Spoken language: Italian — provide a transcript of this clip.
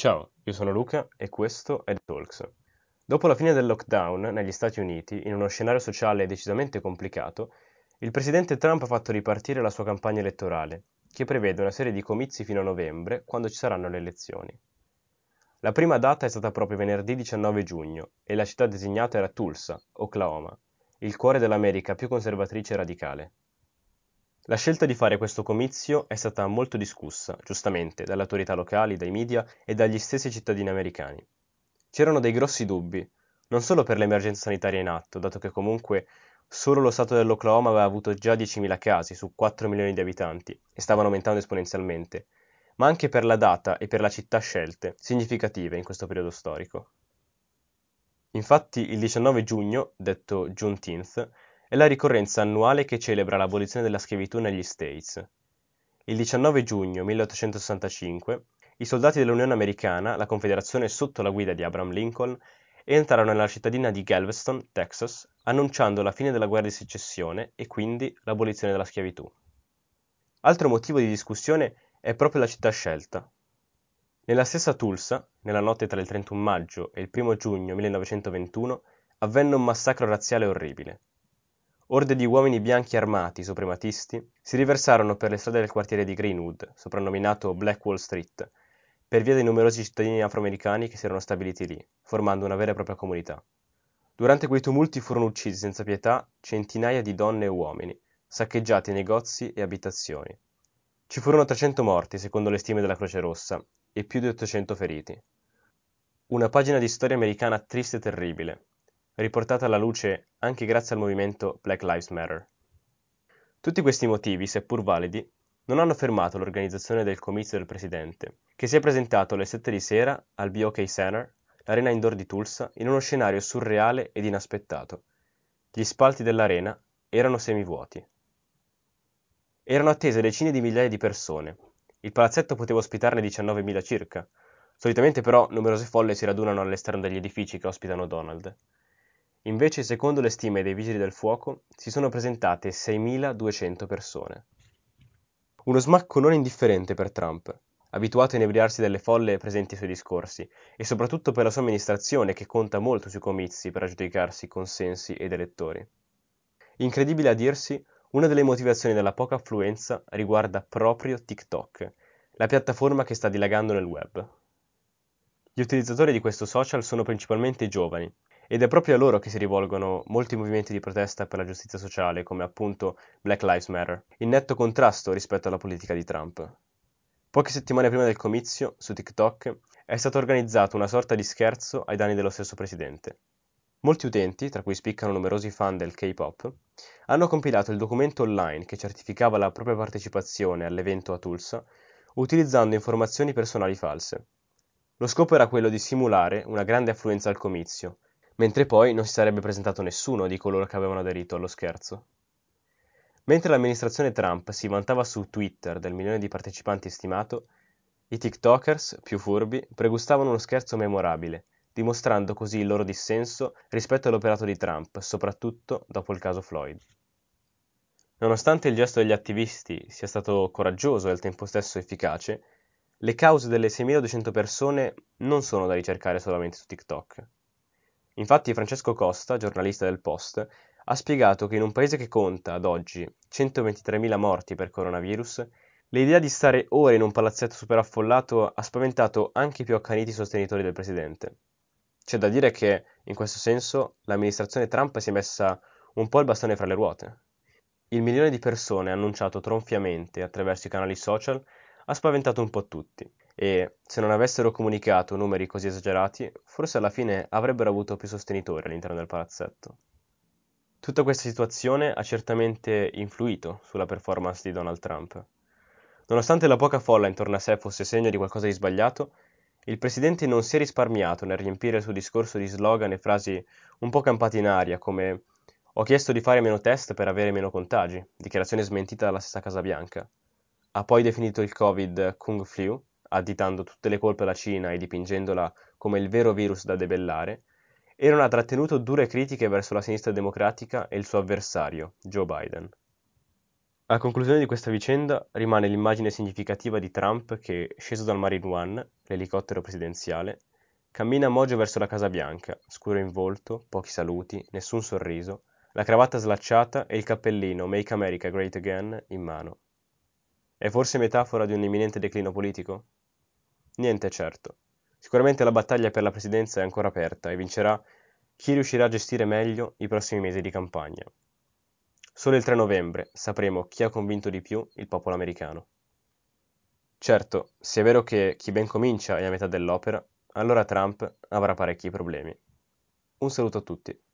Ciao, io sono Luca e questo è The Talks. Dopo la fine del lockdown negli Stati Uniti, in uno scenario sociale decisamente complicato, il presidente Trump ha fatto ripartire la sua campagna elettorale, che prevede una serie di comizi fino a novembre, quando ci saranno le elezioni. La prima data è stata proprio venerdì 19 giugno e la città designata era Tulsa, Oklahoma, il cuore dell'America più conservatrice e radicale. La scelta di fare questo comizio è stata molto discussa, giustamente, dalle autorità locali, dai media e dagli stessi cittadini americani. C'erano dei grossi dubbi, non solo per l'emergenza sanitaria in atto, dato che comunque solo lo stato dell'Oklahoma aveva avuto già 10.000 casi su 4 milioni di abitanti e stavano aumentando esponenzialmente, ma anche per la data e per la città scelte, significative in questo periodo storico. Infatti il 19 giugno, detto Juneteenth, è la ricorrenza annuale che celebra l'abolizione della schiavitù negli States. Il 19 giugno 1865 i soldati dell'Unione Americana, la Confederazione sotto la guida di Abraham Lincoln, entrarono nella cittadina di Galveston, Texas, annunciando la fine della guerra di secessione e quindi l'abolizione della schiavitù. Altro motivo di discussione è proprio la città scelta, nella stessa Tulsa, nella notte tra il 31 maggio e il 1 giugno 1921, avvenne un massacro razziale orribile. Orde di uomini bianchi armati, suprematisti, si riversarono per le strade del quartiere di Greenwood, soprannominato Black Wall Street, per via dei numerosi cittadini afroamericani che si erano stabiliti lì, formando una vera e propria comunità. Durante quei tumulti furono uccisi senza pietà centinaia di donne e uomini, saccheggiati negozi e abitazioni. Ci furono 300 morti, secondo le stime della Croce Rossa, e più di 800 feriti. Una pagina di storia americana triste e terribile, riportata alla luce anche grazie al movimento Black Lives Matter. Tutti questi motivi, seppur validi, non hanno fermato l'organizzazione del comizio del presidente, che si è presentato alle 7 di sera al BOK Center, l'arena indoor di Tulsa, in uno scenario surreale ed inaspettato. Gli spalti dell'arena erano semivuoti. Erano attese decine di migliaia di persone, il palazzetto poteva ospitarne 19.000 circa. Solitamente però numerose folle si radunano all'esterno degli edifici che ospitano Donald. Invece, secondo le stime dei Vigili del Fuoco, si sono presentate 6.200 persone. Uno smacco non indifferente per Trump, abituato a inebriarsi delle folle presenti ai suoi discorsi, e soprattutto per la sua amministrazione che conta molto sui comizi per aggiudicarsi consensi ed elettori. Incredibile a dirsi, una delle motivazioni della poca affluenza riguarda proprio TikTok, la piattaforma che sta dilagando nel web. Gli utilizzatori di questo social sono principalmente i giovani, ed è proprio a loro che si rivolgono molti movimenti di protesta per la giustizia sociale, come appunto Black Lives Matter, in netto contrasto rispetto alla politica di Trump. Poche settimane prima del comizio, su TikTok, è stato organizzato una sorta di scherzo ai danni dello stesso presidente. Molti utenti, tra cui spiccano numerosi fan del K-pop, hanno compilato il documento online che certificava la propria partecipazione all'evento a Tulsa utilizzando informazioni personali false. Lo scopo era quello di simulare una grande affluenza al comizio, mentre poi non si sarebbe presentato nessuno di coloro che avevano aderito allo scherzo. Mentre l'amministrazione Trump si vantava su Twitter del milione di partecipanti stimato, i TikTokers, più furbi, pregustavano uno scherzo memorabile dimostrando così il loro dissenso rispetto all'operato di Trump, soprattutto dopo il caso Floyd. Nonostante il gesto degli attivisti sia stato coraggioso e al tempo stesso efficace, le cause delle 6.200 persone non sono da ricercare solamente su TikTok. Infatti Francesco Costa, giornalista del Post, ha spiegato che in un paese che conta, ad oggi, 123.000 morti per coronavirus, l'idea di stare ore in un palazzetto superaffollato ha spaventato anche i più accaniti sostenitori del presidente. C'è da dire che, in questo senso, l'amministrazione Trump si è messa un po' il bastone fra le ruote. Il milione di persone annunciato tronfiamente attraverso i canali social ha spaventato un po' tutti e, se non avessero comunicato numeri così esagerati, forse alla fine avrebbero avuto più sostenitori all'interno del palazzetto. Tutta questa situazione ha certamente influito sulla performance di Donald Trump. Nonostante la poca folla intorno a sé fosse segno di qualcosa di sbagliato, il presidente non si è risparmiato nel riempire il suo discorso di slogan e frasi un po' campate in aria, come «Ho chiesto di fare meno test per avere meno contagi», dichiarazione smentita dalla stessa Casa Bianca. Ha poi definito il Covid Kung Flu, additando tutte le colpe alla Cina e dipingendola come il vero virus da debellare, e non ha trattenuto dure critiche verso la sinistra democratica e il suo avversario, Joe Biden. A conclusione di questa vicenda rimane l'immagine significativa di Trump che, sceso dal Marine One, l'elicottero presidenziale, cammina a mogio verso la Casa Bianca, scuro in volto, pochi saluti, nessun sorriso, la cravatta slacciata e il cappellino Make America Great Again in mano. È forse metafora di un imminente declino politico? Niente certo. Sicuramente la battaglia per la presidenza è ancora aperta e vincerà chi riuscirà a gestire meglio i prossimi mesi di campagna. Solo il 3 novembre sapremo chi ha convinto di più il popolo americano. Certo, se è vero che chi ben comincia è a metà dell'opera, allora Trump avrà parecchi problemi. Un saluto a tutti.